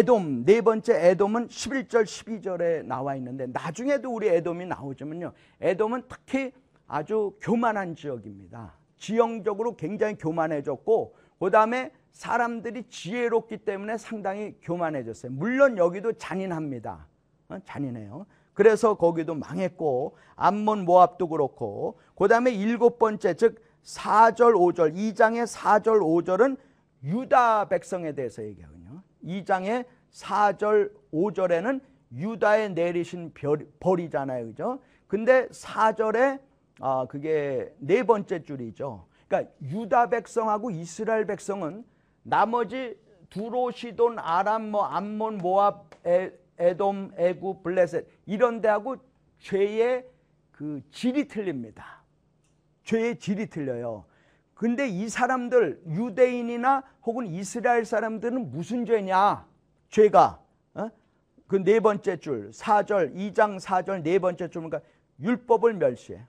에돔 네 번째 에돔은 11절 12절에 나와 있는데 나중에도 우리 에돔이 나오지만요. 에돔은 특히 아주 교만한 지역입니다. 지형적으로 굉장히 교만해졌고 그다음에 사람들이 지혜롭기 때문에 상당히 교만해졌어요. 물론 여기도 잔인합니다. 어? 잔인해요. 그래서 거기도 망했고 암몬 모압도 그렇고 그다음에 일곱 번째 즉 4절 5절 2장의 4절 5절은 유다 백성에 대해서 얘기하거든요. 2장의 4절 5절에는 유다에 내리신 벌이잖아요. 그죠? 근데 4절에 아 그게 네 번째 줄이죠. 그러니까 유다 백성하고 이스라엘 백성은 나머지 두로 시돈 아람 뭐 암몬 모압 에, 에돔 에구 블레셋 이런 데하고 죄의 그 질이 틀립니다. 죄의 질이 틀려요. 근데 이 사람들 유대인이나 혹은 이스라엘 사람들은 무슨 죄냐? 죄가 어? 그 네 번째 줄 4절 2장 4절 네 번째 줄 그러니까 율법을 멸시해.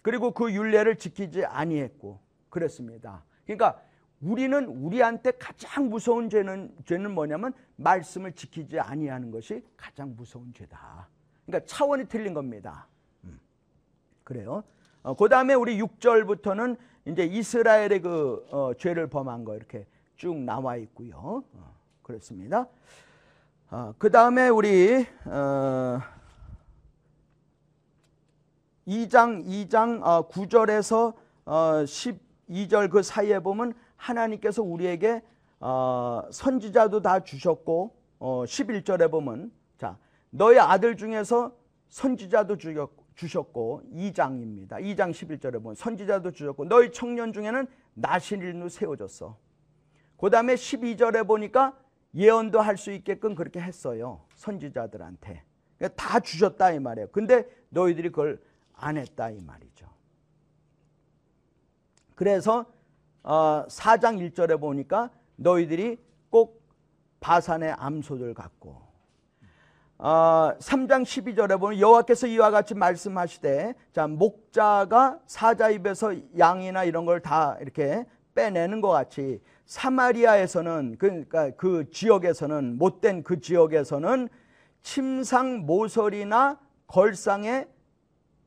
그리고 그 율례를 지키지 아니했고 그랬습니다. 그러니까 우리는 우리한테 가장 무서운 죄는 죄는 뭐냐면 말씀을 지키지 아니하는 것이 가장 무서운 죄다. 그러니까 차원이 틀린 겁니다. 음. 그래요. 어, 그 다음에 우리 6절부터는 이제 이스라엘의 그 어, 죄를 범한 거 이렇게 쭉 나와 있고요. 어, 그렇습니다. 어, 그 다음에 우리 어, 2장 2장 어, 9절에서 어, 12절 그 사이에 보면 하나님께서 우리에게 어, 선지자도 다 주셨고 어, 11절에 보면 자 너희 아들 중에서 선지자도 주셨고 2장입니다. 2장 11절에 보면 선지자도 주셨고 너희 청년 중에는 나신일로 세워졌어. 그 다음에 12절에 보니까 예언도 할 수 있게끔 그렇게 했어요. 선지자들한테. 그러니까 다 주셨다 이 말이에요. 근데 너희들이 그걸 안 했다 이 말이죠. 그래서 어, 4장 1절에 보니까 너희들이 꼭 바산의 암소들 갖고 어, 3장 12절에 보면 여호와께서 이와 같이 말씀하시되 자 목자가 사자 입에서 양이나 이런 걸 다 이렇게 빼내는 것 같이 사마리아에서는 그러니까 그 지역에서는 못된 그 지역에서는 침상 모서리나 걸상의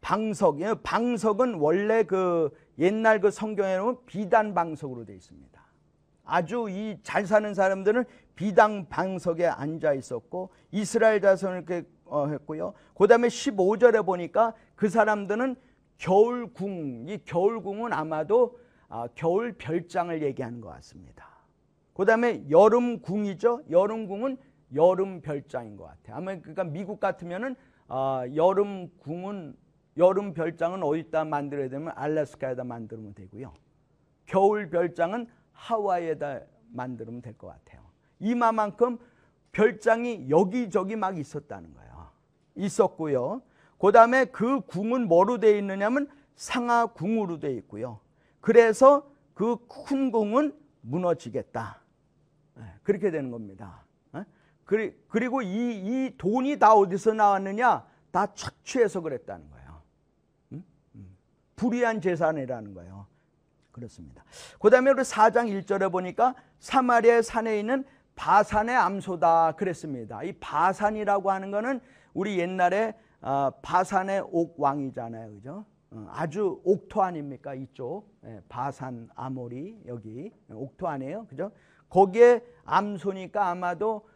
방석, 방석은 원래 그 옛날 그 성경에 보면 비단 방석으로 되어 있습니다. 아주 이 잘 사는 사람들은 비당 방석에 앉아 있었고 이스라엘 자손을 이렇게 어, 했고요. 그다음에 15절에 보니까 그 사람들은 겨울궁, 이 겨울궁은 아마도 아, 겨울 별장을 얘기하는 것 같습니다. 그다음에 여름궁이죠. 여름궁은 여름 별장인 것 같아요. 아마 그러니까 미국 같으면은 아, 여름궁은 여름 별장은 어디다 만들어야 되면 알래스카에다 만들면 되고요. 겨울 별장은 하와이에다 만들면 될 것 같아요. 이마만큼 별장이 여기저기 막 있었다는 거예요. 있었고요. 그 다음에 그 궁은 뭐로 되어 있느냐면 상하궁으로 되어 있고요. 그래서 그 큰 궁은 무너지겠다. 네, 그렇게 되는 겁니다. 네? 그리고 이, 이 돈이 다 어디서 나왔느냐? 다 착취해서 그랬다는 거예요. 불의한 재산이라는 거예요. 그렇습니다. 그 다음에 우리 4장 1절에 보니까 사마리아 산에 있는 바산의 암소다 그랬습니다. 이 바산이라고 하는 거는 우리 옛날에 어, 바산의 옥왕이잖아요. 그죠? 어, 아주 옥토 아닙니까? 이쪽. 예, 바산 아모리 여기 옥토 아니에요. 그죠? 거기에 암소니까 아마도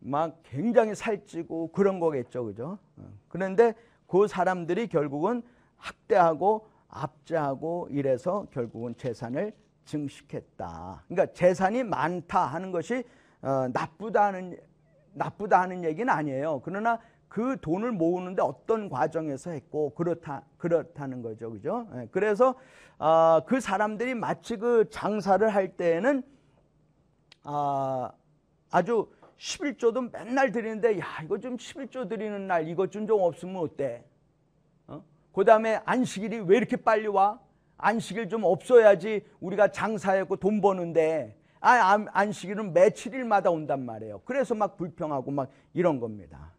막 굉장히 살찌고 그런 거겠죠. 그죠? 어, 그런데 그 사람들이 결국은 학대하고 압제하고 이래서 결국은 재산을 증식했다. 그러니까 재산이 많다 하는 것이 어, 나쁘다 하는 나쁘다 하는 얘기는 아니에요. 그러나 그 돈을 모으는데 어떤 과정에서 했고 그렇다 그렇다는 거죠, 그죠? 네, 그래서 어, 그 사람들이 마치 그 장사를 할 때에는 어, 아주 11조도 맨날 드리는데 야 이거 좀 11조 드리는 날 이것 좀 좀 없으면 어때? 그 다음에 안식일이 왜 이렇게 빨리 와? 안식일 좀 없어야지 우리가 장사했고 돈 버는데 아, 안식일은 며칠일마다 온단 말이에요. 그래서 막 불평하고 막 이런 겁니다.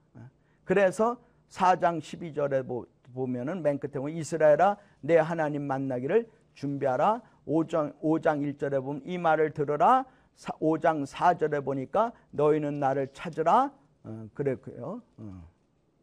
그래서 4장 12절에 보면은 맨 끝에 보면 이스라엘아 내 하나님 만나기를 준비하라. 5장, 5장 1절에 보면 이 말을 들어라. 5장 4절에 보니까 너희는 나를 찾으라 어, 그랬고요. 어,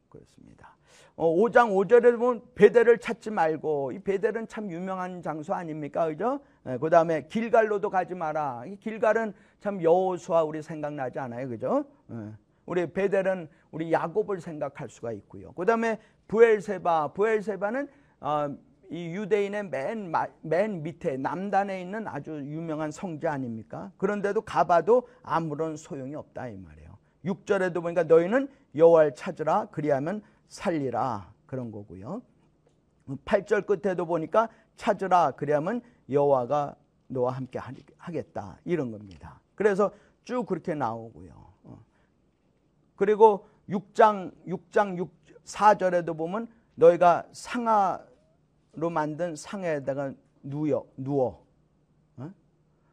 그렇습니다. 어, 5장 5절에 보면 베델을 찾지 말고 이 베델은 참 유명한 장소 아닙니까? 그죠? 예, 그다음에 길갈로도 가지 마라. 이 길갈은 참 여호수아 우리 생각나지 않아요. 그죠? 예, 우리 베델은 우리 야곱을 생각할 수가 있고요. 그 다음에 부엘세바, 부엘세바는 어, 이 유대인의 맨, 맨 밑에 남단에 있는 아주 유명한 성지 아닙니까? 그런데도 가봐도 아무런 소용이 없다 이 말이에요. 6절에도 보니까 너희는 여호와를 찾으라 그리하면 살리라 그런 거고요. 8절 끝에도 보니까 찾으라 그리하면 여호와가 너와 함께 하겠다 이런 겁니다. 그래서 쭉 그렇게 나오고요. 어. 그리고 6장 6장 6 4절에도 보면 너희가 상하 로 만든 상에다가 누워 누워. 어?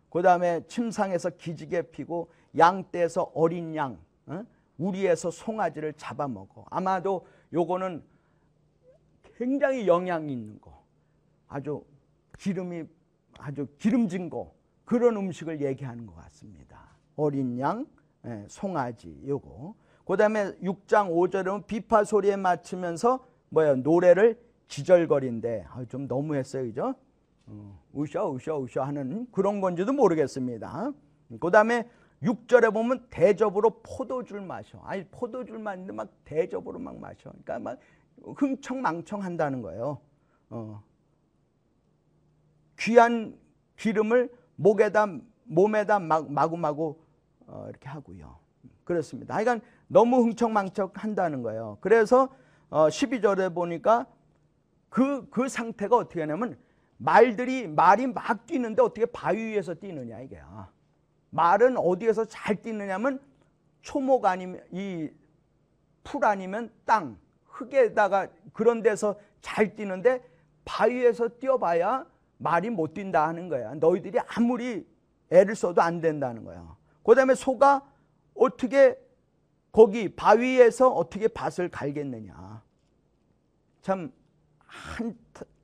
그 다음에 침상에서 기지개 피고 양떼에서 어린 양, 어? 우리에서 송아지를 잡아먹어. 아마도 요거는 굉장히 영향이 있는 거, 아주 기름이 아주 기름진 거 그런 음식을 얘기하는 것 같습니다. 어린 양, 예, 송아지 요거. 그 다음에 6장 5절은 비파 소리에 맞추면서 뭐야 노래를 기절거린데 아, 좀 너무했어요, 그죠? 어, 우셔 우셔 우셔 하는 그런 건지도 모르겠습니다. 그 다음에 6절에 보면 대접으로 포도줄 마셔. 아니 포도줄 마는데 막 대접으로 막 마셔. 그러니까 막 흥청망청 한다는 거예요. 어. 귀한 기름을 목에다 몸에다 막, 마구 마구 어, 이렇게 하고요. 그렇습니다. 하여간 너무 흥청망청 한다는 거예요. 그래서 어, 12절에 보니까 그, 그 상태가 어떻게 하냐면 말들이, 말이 막 뛰는데 어떻게 바위 위에서 뛰느냐, 이게. 말은 어디에서 잘 뛰느냐면 초목 아니면 이 풀 아니면 땅, 흙에다가 그런 데서 잘 뛰는데 바위에서 뛰어봐야 말이 못 뛴다 하는 거야. 너희들이 아무리 애를 써도 안 된다는 거야. 그 다음에 소가 어떻게 거기 바위에서 어떻게 밭을 갈겠느냐. 참 한,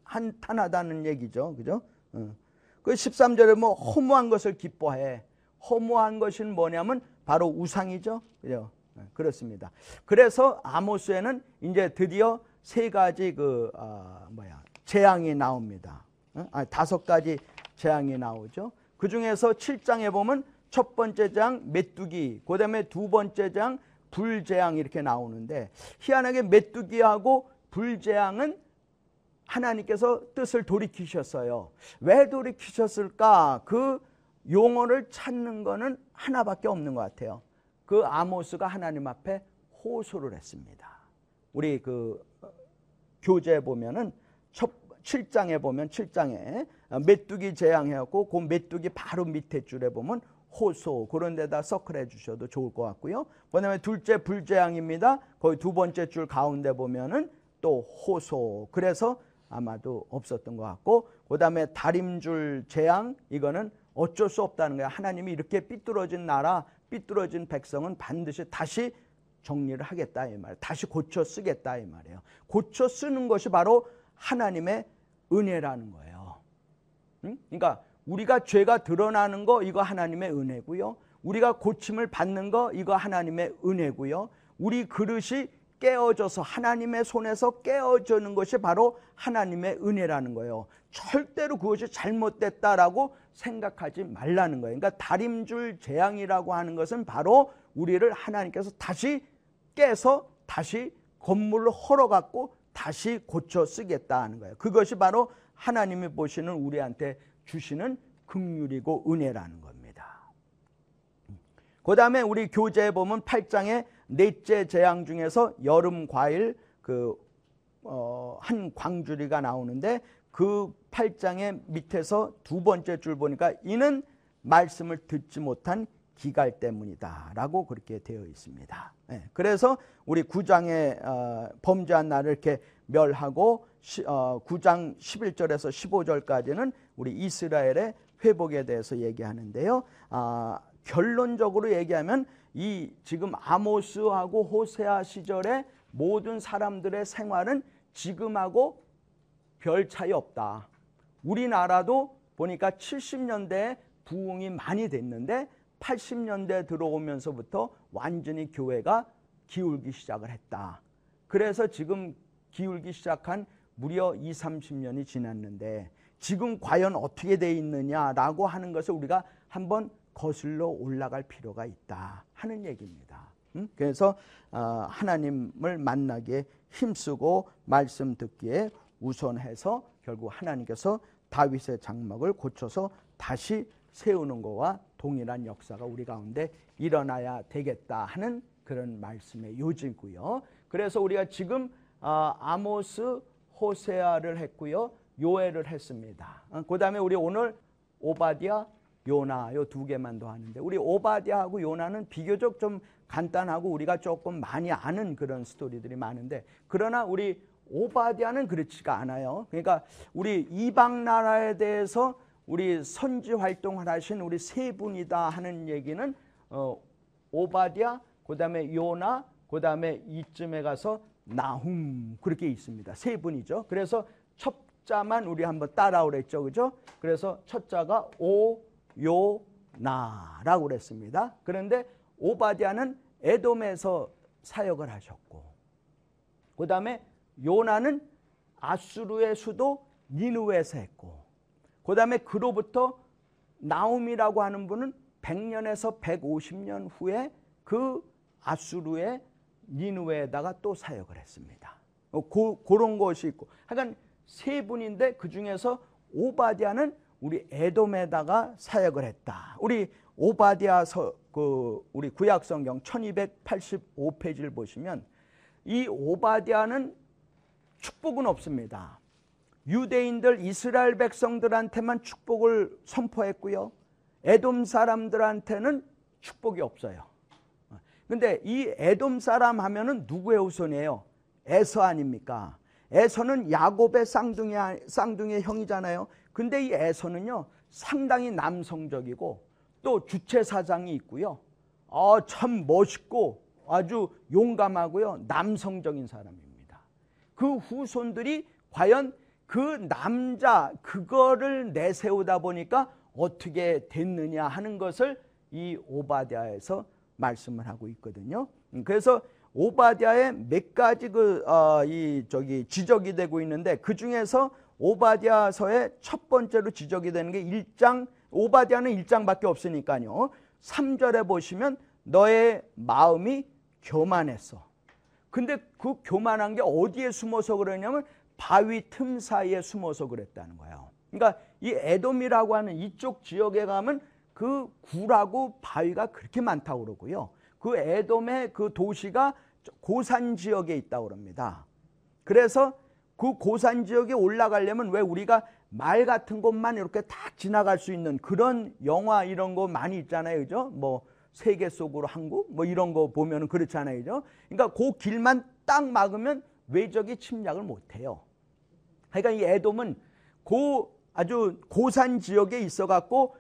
한탄하다는 얘기죠. 그죠? 어. 그 13절에 뭐 허무한 것을 기뻐해. 허무한 것은 뭐냐면 바로 우상이죠. 그죠? 네, 그렇습니다. 그래서 아모스에는 이제 드디어 세 가지 그, 어, 뭐야, 재앙이 나옵니다. 어? 아, 다섯 가지 재앙이 나오죠. 그 중에서 7장에 보면 첫 번째 장 메뚜기, 그 다음에 두 번째 장 불재앙 이렇게 나오는데 희한하게 메뚜기하고 불재앙은 하나님께서 뜻을 돌이키셨어요. 왜 돌이키셨을까? 그 용어를 찾는 거는 하나밖에 없는 것 같아요. 그 아모스가 하나님 앞에 호소를 했습니다. 우리 그 어, 교재 보면은 첫 7장에 보면 7장에 메뚜기 재앙해갖고 그 메뚜기 바로 밑에 줄에 보면 호소 그런 데다 서클해 주셔도 좋을 것 같고요. 그 다음에 둘째 불재앙입니다. 거기 두 번째 줄 가운데 보면은 또 호소. 그래서 아마도 없었던 것 같고 그 다음에 다림줄 재앙 이거는 어쩔 수 없다는 거야. 하나님이 이렇게 삐뚤어진 나라, 삐뚤어진 백성은 반드시 다시 정리를 하겠다 이 말. 다시 고쳐 쓰겠다 이 말이에요. 고쳐 쓰는 것이 바로 하나님의 은혜라는 거예요. 응? 그러니까 우리가 죄가 드러나는 거 이거 하나님의 은혜고요. 우리가 고침을 받는 거 이거 하나님의 은혜고요. 우리 그릇이 깨어져서 하나님의 손에서 깨어지는 것이 바로 하나님의 은혜라는 거예요. 절대로 그것이 잘못됐다라고 생각하지 말라는 거예요. 그러니까 다림줄 재앙이라고 하는 것은 바로 우리를 하나님께서 다시 깨서 다시 건물을 헐어갖고 다시 고쳐 쓰겠다 하는 거예요. 그것이 바로 하나님이 보시는 우리한테 주시는 극률이고 은혜라는 겁니다. 그 다음에 우리 교재에 보면 8장에 넷째 재앙 중에서 여름 과일 그, 어, 한 광주리가 나오는데 그 8장의 밑에서 두 번째 줄 보니까 이는 말씀을 듣지 못한 기갈 때문이다 라고 그렇게 되어 있습니다. 네, 그래서 우리 9장의 어, 범죄한 날을 이렇게 멸하고 시, 어, 9장 11절에서 15절까지는 우리 이스라엘의 회복에 대해서 얘기하는데요. 아, 결론적으로 얘기하면 이 지금 아모스하고 호세아 시절의 모든 사람들의 생활은 지금하고 별 차이 없다. 우리나라도 보니까 70년대에 부흥이 많이 됐는데 80년대 들어오면서부터 완전히 교회가 기울기 시작을 했다. 그래서 지금 기울기 시작한 무려 2, 30년이 지났는데 지금 과연 어떻게 돼 있느냐라고 하는 것을 우리가 한번 거슬러 올라갈 필요가 있다 하는 얘기입니다. 음? 그래서 어, 하나님을 만나기에 힘쓰고 말씀 듣기에 우선해서 결국 하나님께서 다윗의 장막을 고쳐서 다시 세우는 것과 동일한 역사가 우리 가운데 일어나야 되겠다 하는 그런 말씀의 요지고요. 그래서 우리가 지금 어, 아모스, 호세아를 했고요. 요엘을 했습니다. 어, 그다음에 우리 오늘 오바디아, 요나 요 두 개만 더 하는데 우리 오바디아하고 요나는 비교적 좀 간단하고 우리가 조금 많이 아는 그런 스토리들이 많은데 그러나 우리 오바디아는 그렇지가 않아요. 그러니까 우리 이방 나라에 대해서 우리 선지 활동을 하신 우리 세 분이다 하는 얘기는 어, 오바디아, 그 다음에 요나, 그 다음에 이쯤에 가서 나훔 그렇게 있습니다. 세 분이죠. 그래서 첫 자만 우리 한번 따라오랬죠. 그죠? 그래서 첫 자가 오, 요, 나라고 그랬습니다. 그런데 오바디아는 에돔에서 사역을 하셨고 그 다음에 요나는 아수르의 수도 니누에서 했고 그 다음에 그로부터 나움이라고 하는 분은 100년에서 150년 후에 그 아수르의 니누에다가 또 사역을 했습니다. 어, 고, 그런 것이 있고 하여간 세 분인데 그 중에서 오바디아는 우리 에돔에다가 사역을 했다. 우리 오바디아서 그 우리 구약 성경 1285페이지를 보시면 이 오바디아는 축복은 없습니다. 유대인들 이스라엘 백성들한테만 축복을 선포했고요. 에돔 사람들한테는 축복이 없어요. 근데 이 에돔 사람 하면은 누구의 후손이에요? 에서 아닙니까? 에서는 야곱의 쌍둥이 쌍둥이의 형이잖아요. 근데 이 에서는요 상당히 남성적이고 또 주체 사장이 있고요. 어, 참 멋있고 아주 용감하고요 남성적인 사람입니다. 그 후손들이 과연 그 남자 그거를 내세우다 보니까 어떻게 됐느냐 하는 것을 이 오바디아에서 말씀을 하고 있거든요. 음, 그래서 오바디아의 몇 가지 그, 어, 이, 저기, 지적이 되고 있는데 그 중에서 오바디아서의 첫 번째로 지적이 되는 게 1장, 오바디아는 1장밖에 없으니까요. 3절에 보시면 너의 마음이 교만했어. 근데 그 교만한 게 어디에 숨어서 그러냐면 바위 틈 사이에 숨어서 그랬다는 거예요. 그러니까 이 에돔이라고 하는 이쪽 지역에 가면 그 굴하고 바위가 그렇게 많다고 그러고요. 그 에돔의 그 도시가 고산 지역에 있다고 그럽니다. 그래서 그 고산 지역에 올라가려면 왜 우리가 말 같은 곳만 이렇게 딱 지나갈 수 있는 그런 영화 이런 거 많이 있잖아요. 그죠? 뭐 세계 속으로 한국 뭐 이런 거 보면은 그렇잖아요. 그죠? 그러니까 그 길만 딱 막으면 외적이 침략을 못 해요. 그러니까 이 에돔은 고 아주 고산 지역에 있어 갖고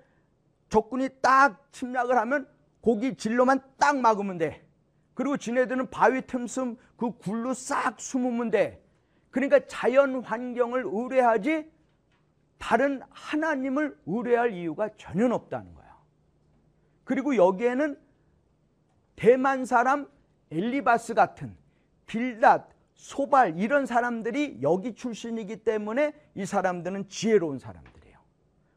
적군이 딱 침략을 하면 고기 진로만 딱 막으면 돼. 그리고 지네들은 바위 틈숨 그 굴로 싹 숨으면 돼. 그러니까 자연 환경을 의뢰하지 다른 하나님을 의뢰할 이유가 전혀 없다는 거예요. 그리고 여기에는 대만 사람 엘리바스 같은 빌닷, 소발 이런 사람들이 여기 출신이기 때문에 이 사람들은 지혜로운 사람들이에요.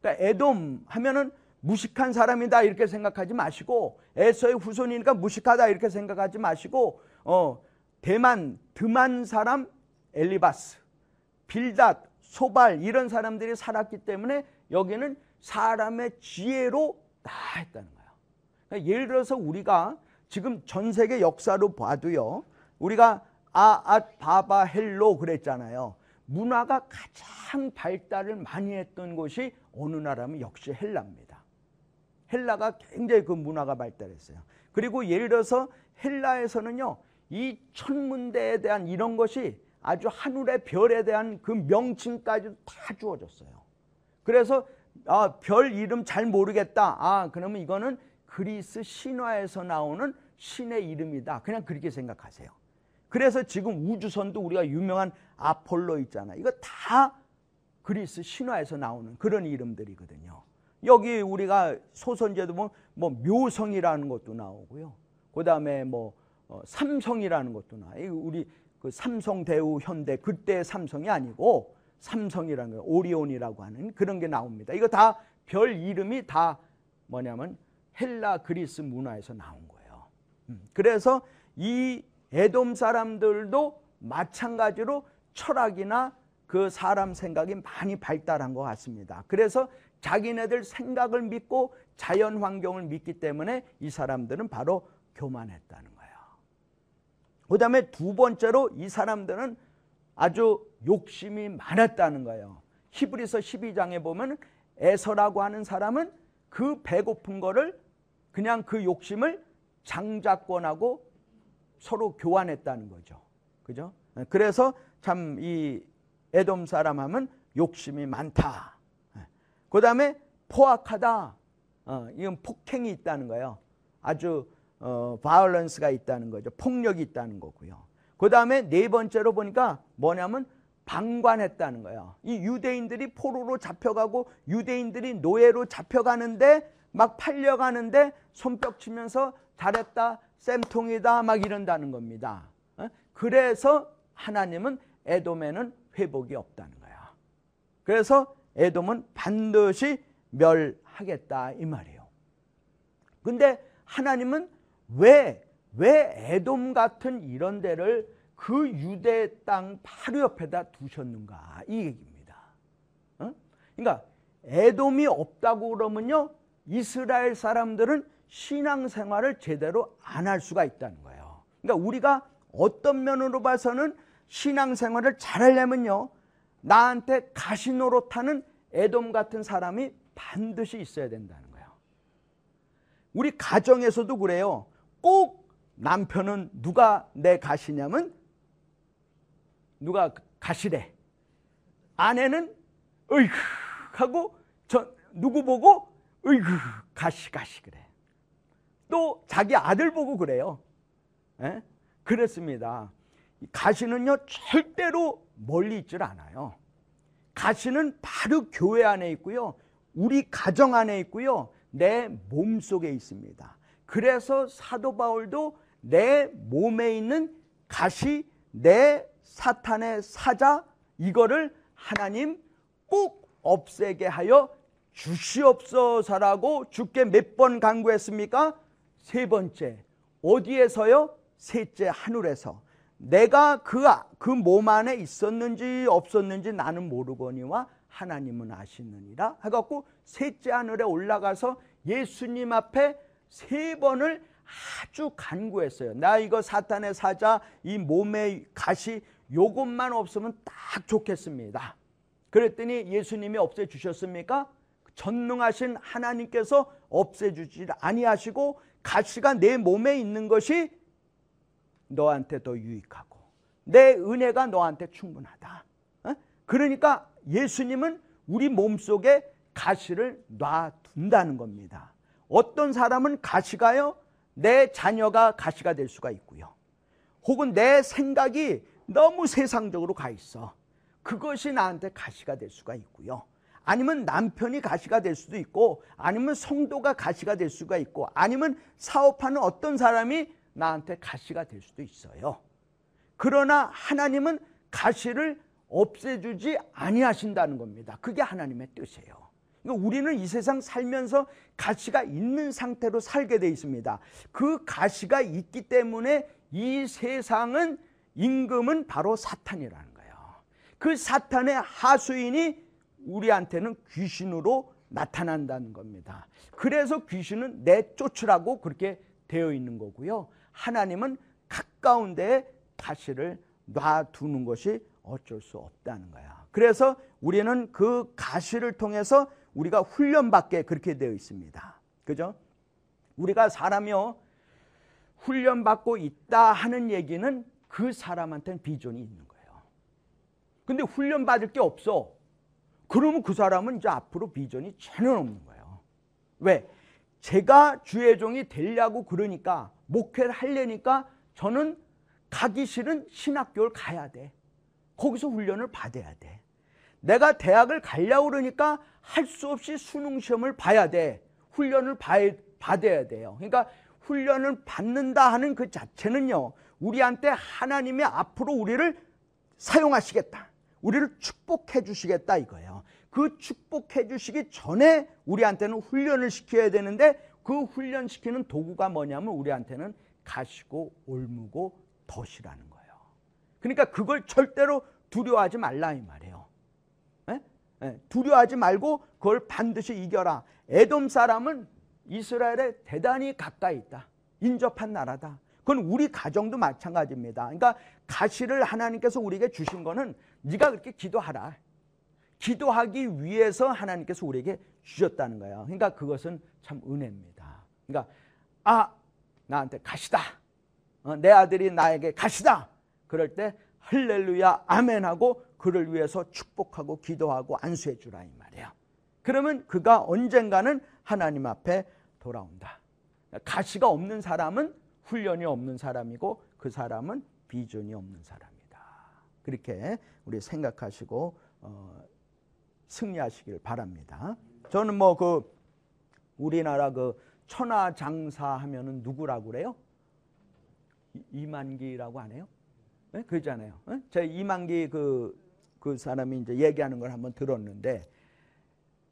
그러니까 에돔 하면은 무식한 사람이다 이렇게 생각하지 마시고 에서의 후손이니까 무식하다 이렇게 생각하지 마시고 어 대만 드만 사람 엘리바스 빌닷 소발 이런 사람들이 살았기 때문에 여기는 사람의 지혜로 다 했다는 거예요. 그러니까 예를 들어서 우리가 지금 전 세계 역사로 봐도요. 우리가 앗 바바 헬로 그랬잖아요. 문화가 가장 발달을 많이 했던 곳이 어느 나라면 역시 헬라입니다. 헬라가 굉장히 그 문화가 발달했어요. 그리고 예를 들어서 헬라에서는요, 이 천문대에 대한 이런 것이 아주 하늘의 별에 대한 그 명칭까지도 다 주어졌어요. 그래서 아, 별 이름 잘 모르겠다. 아, 그러면 이거는 그리스 신화에서 나오는 신의 이름이다. 그냥 그렇게 생각하세요. 그래서 지금 우주선도 우리가 유명한 아폴로 있잖아. 이거 다 그리스 신화에서 나오는 그런 이름들이거든요. 여기 우리가 소선제도 보면 뭐 묘성이라는 것도 나오고요. 그 다음에 뭐 어, 삼성이라는 것도 나. 우리 그 삼성, 대우, 현대 그때 삼성이 아니고 삼성이라는 거, 오리온이라고 하는 그런 게 나옵니다. 이거 다 별 이름이 다 뭐냐면 헬라 그리스 문화에서 나온 거예요. 음, 그래서 이 에돔 사람들도 마찬가지로 철학이나 그 사람 생각이 많이 발달한 것 같습니다. 그래서 자기네들 생각을 믿고 자연 환경을 믿기 때문에 이 사람들은 바로 교만했다는 거예요. 그 다음에 두 번째로 이 사람들은 아주 욕심이 많았다는 거예요. 히브리서 12장에 보면 에서라고 하는 사람은 그 배고픈 거를 그냥 그 욕심을 장자권하고 서로 교환했다는 거죠. 그죠? 그래서 참 이 에돔 사람 하면 욕심이 많다. 그 다음에 포악하다. 어, 이건 폭행이 있다는 거예요. 아주 어, 바이올런스가 있다는 거죠. 폭력이 있다는 거고요. 그 다음에 네 번째로 보니까 뭐냐면 방관했다는 거예요. 이 유대인들이 포로로 잡혀가고 유대인들이 노예로 잡혀가는데 막 팔려가는데 손뼉 치면서 잘했다, 쌤통이다 막 이런다는 겁니다. 어? 그래서 하나님은 에돔에는 회복이 없다는 거야. 그래서 에돔은 반드시 멸하겠다 이 말이에요. 근데 하나님은 왜, 왜 에돔 같은 이런 데를 그 유대 땅 바로 옆에다 두셨는가 이 얘기입니다. 어? 그러니까 에돔이 없다고 그러면요 이스라엘 사람들은 신앙생활을 제대로 안 할 수가 있다는 거예요. 그러니까 우리가 어떤 면으로 봐서는 신앙생활을 잘하려면요 나한테 가시노릇하는 에돔 같은 사람이 반드시 있어야 된다는 거예요. 우리 가정에서도 그래요. 꼭 남편은 누가 내 가시냐면 누가 가시래. 아내는 으이그 하고 저 누구 보고 으이그 가시 가시 그래. 또 자기 아들 보고 그래요. 에? 예? 그렇습니다. 가시는요 절대로 멀리 있질 않아요. 가시는 바로 교회 안에 있고요. 우리 가정 안에 있고요. 내 몸 속에 있습니다. 그래서 사도 바울도 내 몸에 있는 가시, 내 사탄의 사자, 이거를 하나님 꼭 없애게 하여 주시옵소서라고 주께 몇 번 간구했습니까? 세 번째. 어디에서요? 셋째 하늘에서. 내가 그, 그 몸 안에 있었는지 없었는지 나는 모르거니와 하나님은 아시느니라. 해갖고 셋째 하늘에 올라가서 예수님 앞에 세 번을 아주 간구했어요. 나 이거 사탄의 사자, 이 몸의 가시, 요것만 없으면 딱 좋겠습니다. 그랬더니 예수님이 없애주셨습니까? 전능하신 하나님께서 없애주지 아니하시고 가시가 내 몸에 있는 것이 너한테 더 유익하고 내 은혜가 너한테 충분하다. 어? 그러니까 예수님은 우리 몸속에 가시를 놔둔다는 겁니다. 어떤 사람은 가시가요, 내 자녀가 가시가 될 수가 있고요. 혹은 내 생각이 너무 세상적으로 가 있어. 그것이 나한테 가시가 될 수가 있고요. 아니면 남편이 가시가 될 수도 있고, 아니면 성도가 가시가 될 수가 있고, 아니면 사업하는 어떤 사람이 나한테 가시가 될 수도 있어요. 그러나 하나님은 가시를 없애주지 아니하신다는 겁니다. 그게 하나님의 뜻이에요. 그러니까 우리는 이 세상 살면서 가시가 있는 상태로 살게 돼 있습니다. 그 가시가 있기 때문에 이 세상은 임금은 바로 사탄이라는 거예요. 그 사탄의 하수인이 우리한테는 귀신으로 나타난다는 겁니다. 그래서 귀신은 내쫓으라고 그렇게 되어 있는 거고요. 하나님은 가까운 데에 가시를 놔두는 것이 어쩔 수 없다는 거야. 그래서 우리는 그 가시를 통해서 우리가 훈련받게 그렇게 되어 있습니다. 그죠? 우리가 사람이요. 훈련받고 있다 하는 얘기는 그 사람한테는 비전이 있는 거예요. 근데 훈련받을 게 없어. 그러면 그 사람은 이제 앞으로 비전이 전혀 없는 거예요. 왜? 제가 주의 종이 되려고 그러니까 목회를 하려니까 저는 가기 싫은 신학교를 가야 돼. 거기서 훈련을 받아야 돼. 내가 대학을 가려고 그러니까 할 수 없이 수능 시험을 봐야 돼. 훈련을 받아야 돼요. 그러니까 훈련을 받는다 하는 그 자체는요. 우리한테 하나님이 앞으로 우리를 사용하시겠다. 우리를 축복해 주시겠다 이거예요. 그 축복해 주시기 전에 우리한테는 훈련을 시켜야 되는데 그 훈련시키는 도구가 뭐냐면 우리한테는 가시고 올무고 덫이라는 거예요. 그러니까 그걸 절대로 두려워하지 말라 이 말이에요. 에? 에, 두려워하지 말고 그걸 반드시 이겨라. 에돔 사람은 이스라엘에 대단히 가까이 있다. 인접한 나라다. 그건 우리 가정도 마찬가지입니다. 그러니까 가시를 하나님께서 우리에게 주신 거는 네가 그렇게 기도하라. 기도하기 위해서 하나님께서 우리에게 주셨다는 거예요. 그러니까 그것은 참 은혜입니다. 그러니까 아 나한테 가시다. 어, 내 아들이 나에게 가시다. 그럴 때 할렐루야 아멘 하고 그를 위해서 축복하고 기도하고 안수해 주라 이 말이에요. 그러면 그가 언젠가는 하나님 앞에 돌아온다. 가시가 없는 사람은 훈련이 없는 사람이고 그 사람은 비전이 없는 사람이다. 그렇게 우리 생각하시고 어, 승리하시길 바랍니다. 저는 뭐 그 우리나라 그 천하 장사 하면은 누구라고 그래요? 이만기라고 안 해요? 네? 그러잖아요. 네? 제가 이만기 그, 그 사람이 이제 얘기하는 걸 한번 들었는데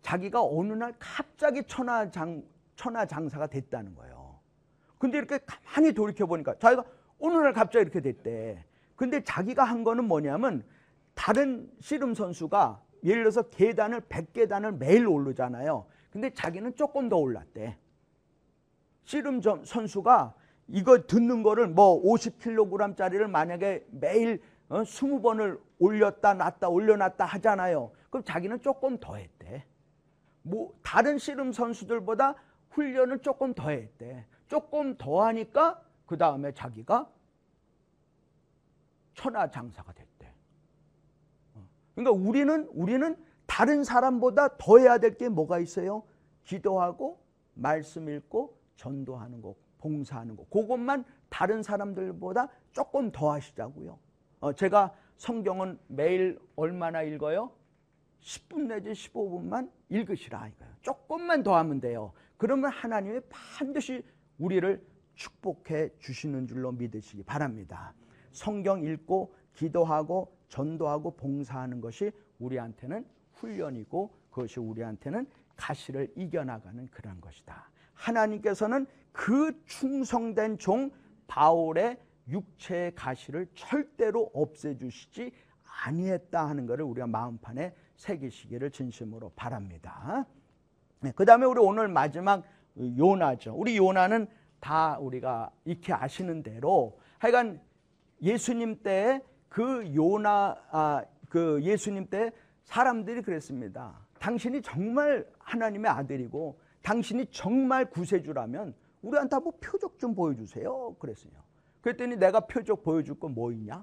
자기가 어느 날 갑자기 천하 장, 천하 장사가 됐다는 거예요. 근데 이렇게 가만히 돌이켜 보니까 자기가 어느 날 갑자기 이렇게 됐대. 근데 자기가 한 거는 뭐냐면 다른 씨름 선수가 예를 들어서 계단을 100계단을 매일 오르잖아요. 근데 자기는 조금 더 올랐대. 씨름 선수가 이거 듣는 거를 뭐 50kg짜리를 만약에 매일 어, 20번을 올렸다 놨다 올려놨다 하잖아요. 그럼 자기는 조금 더 했대. 뭐 다른 씨름 선수들보다 훈련을 조금 더 했대. 조금 더 하니까 그 다음에 자기가 천하장사가 됐대. 어. 그러니까 우리는 우리는 다른 사람보다 더 해야 될 게 뭐가 있어요? 기도하고 말씀 읽고 전도하는 거, 봉사하는 거. 그것만 다른 사람들보다 조금 더 하시자고요. 어, 제가 성경은 매일 얼마나 읽어요? 10분 내지 15분만 읽으시라 이거예요. 조금만 더 하면 돼요. 그러면 하나님이 반드시 우리를 축복해 주시는 줄로 믿으시기 바랍니다. 성경 읽고 기도하고 전도하고 봉사하는 것이 우리한테는 훈련이고 그것이 우리한테는 가시를 이겨나가는 그런 것이다. 하나님께서는 그 충성된 종 바울의 육체의 가시를 절대로 없애주시지 아니했다 하는 것을 우리가 마음판에 새기시기를 진심으로 바랍니다. 네, 그 다음에 우리 오늘 마지막 요나죠. 우리 요나는 다 우리가 익히 아시는 대로 하여간 예수님 때 그 요나 아, 그 예수님 때 사람들이 그랬습니다. 당신이 정말 하나님의 아들이고 당신이 정말 구세주라면 우리한테 한번 표적 좀 보여주세요. 그랬어요. 그랬더니 내가 표적 보여줄 건뭐 있냐?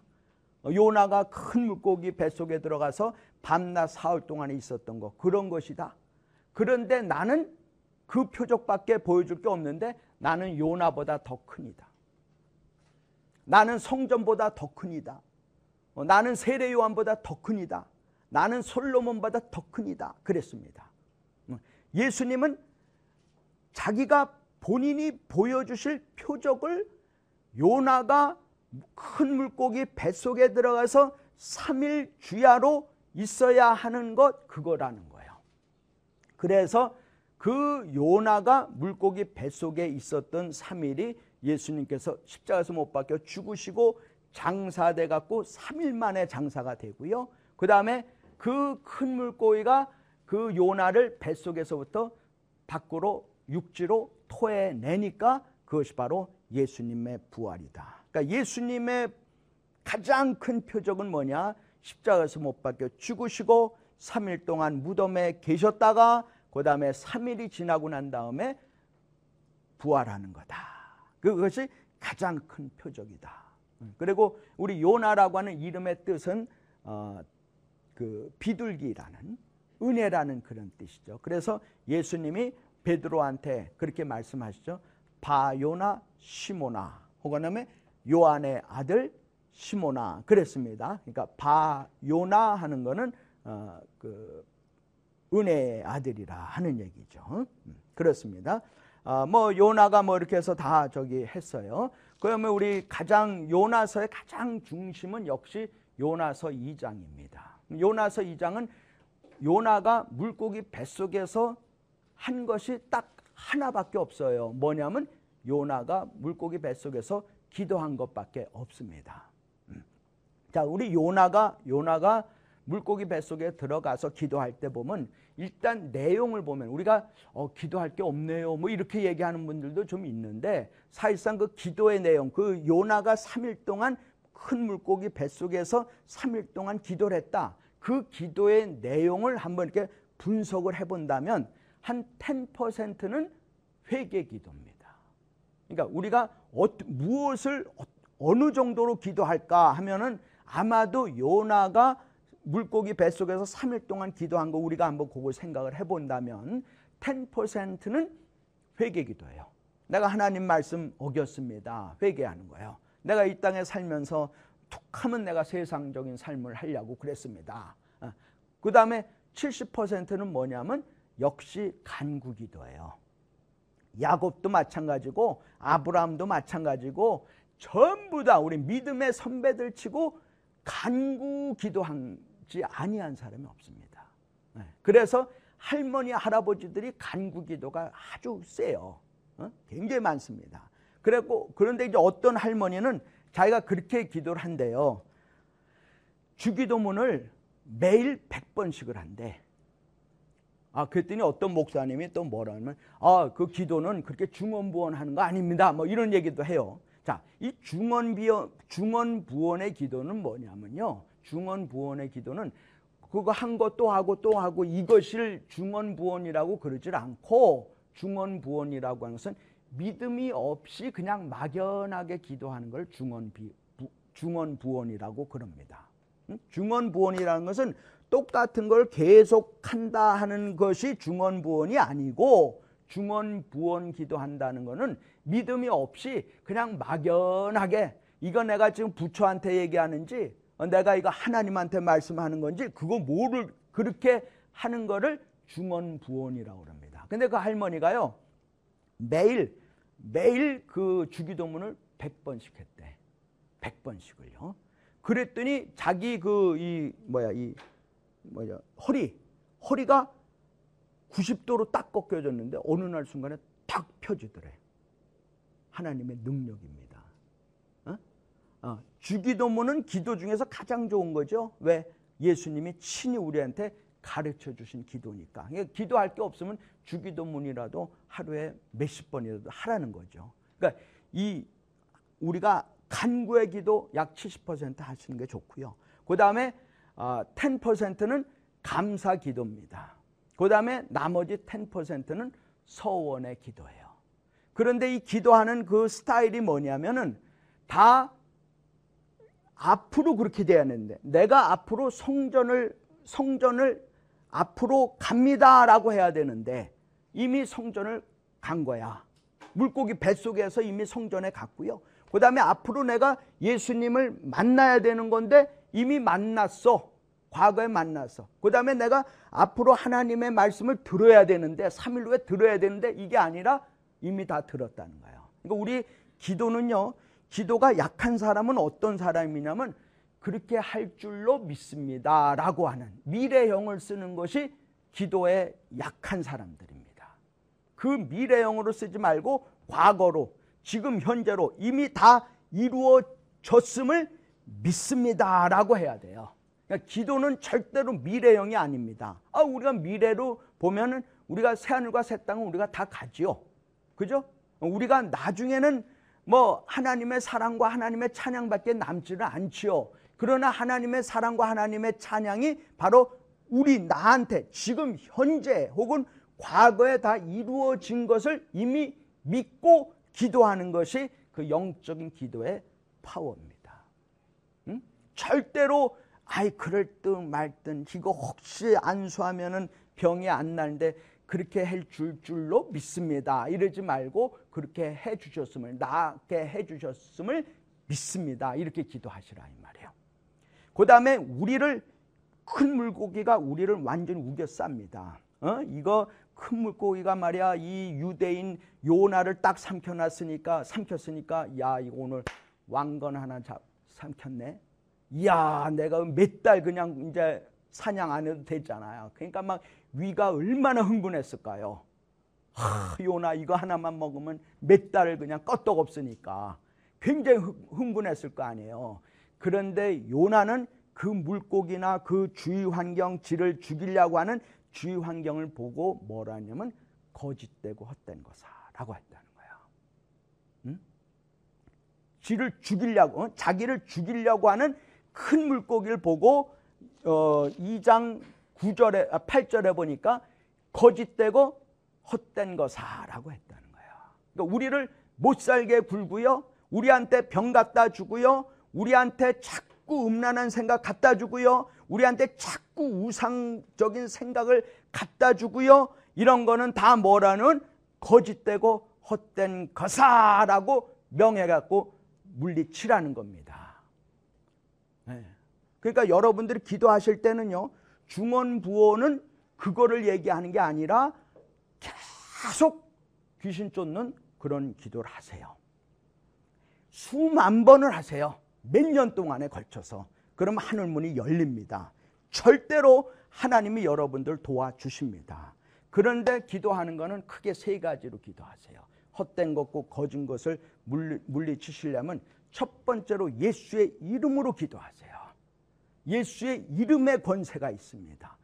요나가 큰 물고기 뱃속에 들어가서 밤낮 사흘 동안에 있었던 거 그런 것이다. 그런데 나는 그 표적밖에 보여줄 게 없는데 나는 요나보다 더 큰이다. 나는 성전보다 더 큰이다. 어, 나는 세례 요한보다 더 큰이다. 나는 솔로몬보다 더 큰이다. 그랬습니다. 어, 예수님은 자기가 본인이 보여주실 표적을 요나가 큰 물고기 뱃속에 들어가서 3일 주야로 있어야 하는 것 그거라는 거예요. 그래서 그 요나가 물고기 뱃속에 있었던 3일이 예수님께서 십자가에서 못 박혀 죽으시고 장사돼 갖고 3일 만에 장사가 되고요. 그다음에 그 큰 물고기가 그 요나를 뱃속에서부터 밖으로 육지로 토해내니까 그것이 바로 예수님의 부활이다. 그러니까 예수님의 가장 큰 표적은 뭐냐? 십자가에서 못 박혀 죽으시고 3일 동안 무덤에 계셨다가 그 다음에 3일이 지나고 난 다음에 부활하는 거다. 그것이 가장 큰 표적이다. 그리고 우리 요나라고 하는 이름의 뜻은 어, 그 비둘기라는 은혜라는 그런 뜻이죠. 그래서 예수님이 베드로한테 그렇게 말씀하시죠. 바요나 시모나 혹은 요한의 아들 시모나 그랬습니다. 그러니까 바요나 하는 거는 어, 그 은혜의 아들이라 하는 얘기죠. 음, 그렇습니다. 어, 뭐 요나가 뭐 이렇게 해서 다 저기 했어요. 그러면 우리 가장 요나서의 가장 중심은 역시 요나서 2장입니다. 요나서 2장은 요나가 물고기 뱃속에서 한 것이 딱 하나밖에 없어요. 뭐냐면 요나가 물고기 뱃속에서 기도한 것밖에 없습니다. 음. 자, 우리 요나가 요나가 물고기 뱃속에 들어가서 기도할 때 보면 일단 내용을 보면 우리가 어, 기도할 게 없네요. 뭐 이렇게 얘기하는 분들도 좀 있는데 사실상 그 기도의 내용, 그 요나가 3일 동안 큰 물고기 뱃속에서 3일 동안 기도를 했다. 그 기도의 내용을 한번 이렇게 분석을 해본다면 한 10%는 회개 기도입니다. 그러니까 우리가 어, 무엇을 어느 정도로 기도할까 하면은 아마도 요나가 물고기 뱃속에서 3일 동안 기도한 거 우리가 한번 그걸 생각을 해본다면 10%는 회개 기도예요. 내가 하나님 말씀 어겼습니다. 회개하는 거예요. 내가 이 땅에 살면서 툭 하면 내가 세상적인 삶을 하려고 그랬습니다. 어. 그 다음에 70%는 뭐냐면 역시 간구 기도예요. 야곱도 마찬가지고 아브라함도 마찬가지고 전부 다 우리 믿음의 선배들 치고 간구 기도 하지 아니한 사람이 없습니다. 네. 그래서 할머니 할아버지들이 간구 기도가 아주 세요. 어? 굉장히 많습니다. 그래고 그런데 이제 어떤 할머니는 자기가 그렇게 기도를 한대요. 주기도문을 매일 100번씩을 한대. 아, 그랬더니 어떤 목사님이 또 뭐라 하면, 아, 그 기도는 그렇게 중언부언 하는 거 아닙니다. 뭐 이런 얘기도 해요. 자, 이 중언비어, 중언부언의 기도는 뭐냐면요. 중언부언의 기도는 그거 한 것 또 하고 또 하고 이것을 중언부언이라고 그러질 않고 중언부언이라고 하는 것은 믿음이 없이 그냥 막연하게 기도하는 걸 중언비, 중언부언이라고 그럽니다. 중언부언이라는 것은 똑같은 걸 계속한다 하는 것이 중언부언이 아니고 중언부언 기도한다는 것은 믿음이 없이 그냥 막연하게 이거 내가 지금 부처한테 얘기하는지 내가 이거 하나님한테 말씀하는 건지 그거 뭐를 그렇게 하는 거를 중언부언이라고 합니다. 근데 그 할머니가요 매일 매일 그 주기도문을 100번씩 했대. 100번씩을요. 그랬더니 자기 그 이 뭐야 이 뭐야 허리 허리가 90도로 딱 꺾여졌는데 어느 날 순간에 탁 펴지더래. 하나님의 능력입니다. 주기도문은 기도 중에서 가장 좋은 거죠. 왜? 예수님이 친히 우리한테 가르쳐 주신 기도니까. 그러니까 기도할 게 없으면 주기도문이라도 하루에 몇십 번이라도 하라는 거죠. 그러니까 이 우리가 간구의 기도 약 70% 하시는 게 좋고요. 그 다음에 10%는 감사 기도입니다. 그 다음에 나머지 10%는 서원의 기도예요. 그런데 이 기도하는 그 스타일이 뭐냐면은 다 앞으로 그렇게 돼야 하는데 내가 앞으로 성전을 성전을 앞으로 갑니다라고 해야 되는데 이미 성전을 간 거야. 물고기 뱃속에서 이미 성전에 갔고요. 그 다음에 앞으로 내가 예수님을 만나야 되는 건데 이미 만났어. 과거에 만났어. 그 다음에 내가 앞으로 하나님의 말씀을 들어야 되는데 3일 후에 들어야 되는데 이게 아니라 이미 다 들었다는 거예요. 그러니까 우리 기도는요. 기도가 약한 사람은 어떤 사람이냐면 그렇게 할 줄로 믿습니다. 라고 하는 미래형을 쓰는 것이 기도에 약한 사람들입니다. 그 미래형으로 쓰지 말고 과거로 지금 현재로 이미 다 이루어졌음을 믿습니다. 라고 해야 돼요. 그러니까 기도는 절대로 미래형이 아닙니다. 아, 우리가 미래로 보면은 우리가 새하늘과 새 땅은 우리가 다 가지요. 그죠? 우리가 나중에는 뭐 하나님의 사랑과 하나님의 찬양밖에 남지는 않지요. 그러나 하나님의 사랑과 하나님의 찬양이 바로 우리 나한테 지금 현재 혹은 과거에 다 이루어진 것을 이미 믿고 기도하는 것이 그 영적인 기도의 파워입니다. 응? 절대로 아이 그럴 듯 말든 이거 혹시 안수하면은 병이 안 나는데 그렇게 해줄 줄로 믿습니다. 이러지 말고 그렇게 해 주셨음을 낫게 해 주셨음을 믿습니다. 이렇게 기도하시라 이 말이에요. 그 다음에 우리를 큰 물고기가 우리를 완전히 우겨 쌉니다. 어? 이거 큰 물고기가 말이야 이 유대인 요나를 딱 삼켜놨으니까 삼켰으니까 야 이거 오늘 왕건 하나 잡 삼켰네. 이야 내가 몇 달 그냥 이제 사냥 안 해도 되잖아요. 그러니까 막 위가 얼마나 흥분했을까요? 하, 요나 이거 하나만 먹으면 몇 달을 그냥 껐떡 없으니까 굉장히 흥분했을 거 아니에요. 그런데 요나는 그 물고기나 그 주위 환경 지를 죽이려고 하는 주위 환경을 보고 뭐라 하냐면 거짓되고 헛된 거사라고 했다는 거야. 응? 쥐를 죽이려고 어? 자기를 죽이려고 하는 큰 물고기를 보고 어, 2장 9절에 아, 8절에 보니까 거짓되고 헛된 거사라고 했다는 거예요. 그러니까 우리를 못 살게 굴고요. 우리한테 병 갖다 주고요. 우리한테 자꾸 음란한 생각 갖다 주고요. 우리한테 자꾸 우상적인 생각을 갖다 주고요. 이런 거는 다 뭐라는 거짓되고 헛된 거사라고 명해 갖고 물리치라는 겁니다. 네. 그러니까 여러분들이 기도하실 때는요. 중원부원은 그거를 얘기하는 게 아니라 계속 귀신 쫓는 그런 기도를 하세요. 수만 번을 하세요. 몇 년 동안에 걸쳐서. 그럼 하늘문이 열립니다. 절대로 하나님이 여러분들 도와주십니다. 그런데 기도하는 것은 크게 세 가지로 기도하세요. 헛된 것고 거짓 것을 물리, 물리치시려면 첫 번째로 예수의 이름으로 기도하세요. 예수의 이름의 권세가 있습니다.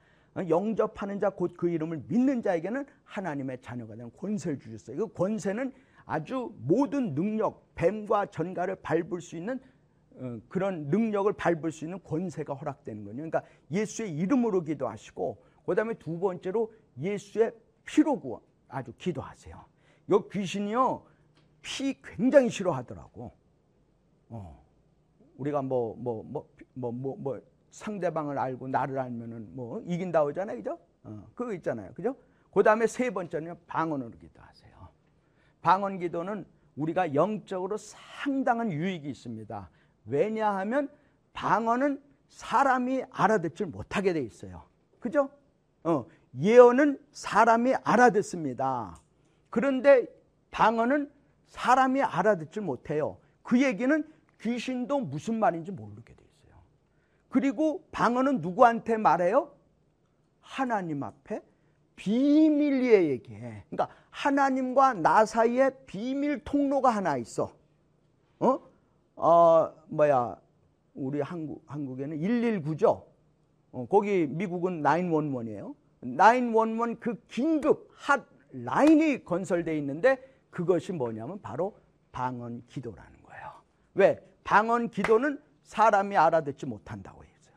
영접하는 자 곧 그 이름을 믿는 자에게는 하나님의 자녀가 되는 권세를 주셨어요. 그 권세는 아주 모든 능력, 뱀과 전갈을 밟을 수 있는 어, 그런 능력을 밟을 수 있는 권세가 허락되는 거예요. 그러니까 예수의 이름으로 기도하시고 그다음에 두 번째로 예수의 피로 구원 아주 기도하세요. 요 귀신이요 피 굉장히 싫어하더라고. 어. 우리가 뭐 뭐 뭐 뭐 뭐 뭐 상대방을 알고 나를 알면은 뭐 이긴다 오잖아요, 그죠? 어, 그거 있잖아요, 그죠? 그 다음에 세 번째는 방언으로 기도하세요. 방언 기도는 우리가 영적으로 상당한 유익이 있습니다. 왜냐하면 방언은 사람이 알아듣질 못하게 돼 있어요. 그죠? 어, 예언은 사람이 알아듣습니다. 그런데 방언은 사람이 알아듣질 못해요. 그 얘기는 귀신도 무슨 말인지 모르게 돼 있어요. 그리고 방언은 누구한테 말해요? 하나님 앞에 비밀리에 얘기해. 그러니까 하나님과 나 사이에 비밀 통로가 하나 있어. 어? 어, 뭐야. 우리 한국, 한국에는 119죠. 어, 거기 미국은 911이에요. 911 그 긴급 핫 라인이 건설되어 있는데 그것이 뭐냐면 바로 방언 기도라는 거예요. 왜? 방언 기도는 사람이 알아듣지 못한다고 했어요.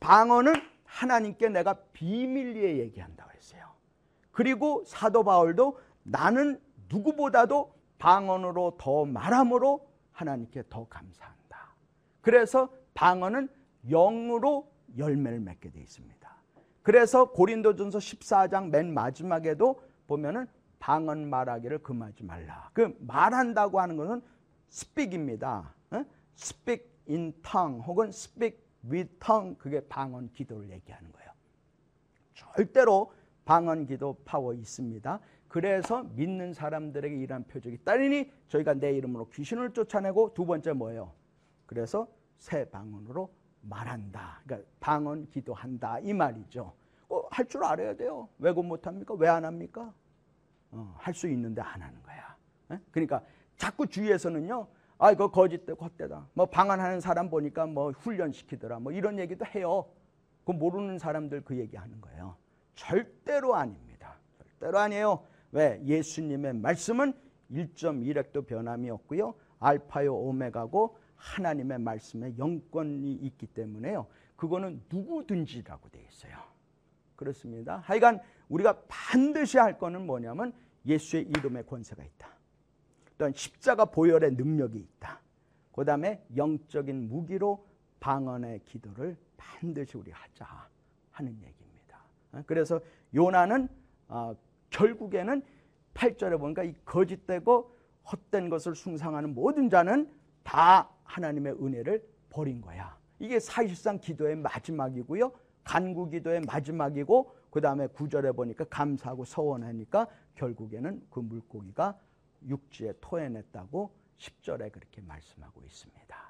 방언은 하나님께 내가 비밀리에 얘기한다고 했어요. 그리고 사도 바울도 나는 누구보다도 방언으로 더 말함으로 하나님께 더 감사한다. 그래서 방언은 영으로 열매를 맺게 되어 있습니다. 그래서 고린도전서 14장 맨 마지막에도 보면은 방언 말하기를 금하지 말라. 그 말한다고 하는 것은 speak입니다. 어? speak in tongue 혹은 speak with tongue 그게 방언 기도를 얘기하는 거예요. 절대로 방언 기도 파워 있습니다. 그래서 믿는 사람들에게 이러한 표적이 따르니 저희가 내 이름으로 귀신을 쫓아내고 두 번째 뭐예요? 그래서 새 방언으로 말한다. 그러니까 방언 기도한다 이 말이죠. 어, 할 줄 알아야 돼요. 왜그 못합니까? 왜 안 합니까? 어, 할 수 있는데 안 하는 거야. 에? 그러니까 자꾸 주위에서는요. 아 이거 거짓되고 헛되다. 뭐 방언하는 사람 보니까 뭐 훈련시키더라. 뭐 이런 얘기도 해요. 그 모르는 사람들 그 얘기하는 거예요. 절대로 아닙니다. 절대로 아니에요. 왜? 예수님의 말씀은 1.1핵도 변함이 없고요. 알파요 오메가고 하나님의 말씀에 영권이 있기 때문에요. 그거는 누구든지라고 되어 있어요. 그렇습니다. 하여간 우리가 반드시 할 거는 뭐냐면 예수의 이름의 권세가 있다. 또한 십자가 보혈의 능력이 있다. 그 다음에 영적인 무기로 방언의 기도를 반드시 우리 하자 하는 얘기입니다. 그래서 요나는 어, 결국에는 8절에 보니까 이 거짓되고 헛된 것을 숭상하는 모든 자는 다 하나님의 은혜를 버린 거야. 이게 사실상 기도의 마지막이고요. 간구 기도의 마지막이고 그 다음에 구절에 보니까 감사하고 서원하니까 결국에는 그 물고기가 육지에 토해냈다고 10절에 그렇게 말씀하고 있습니다.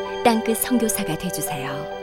땅끝 선교사가 되주세요.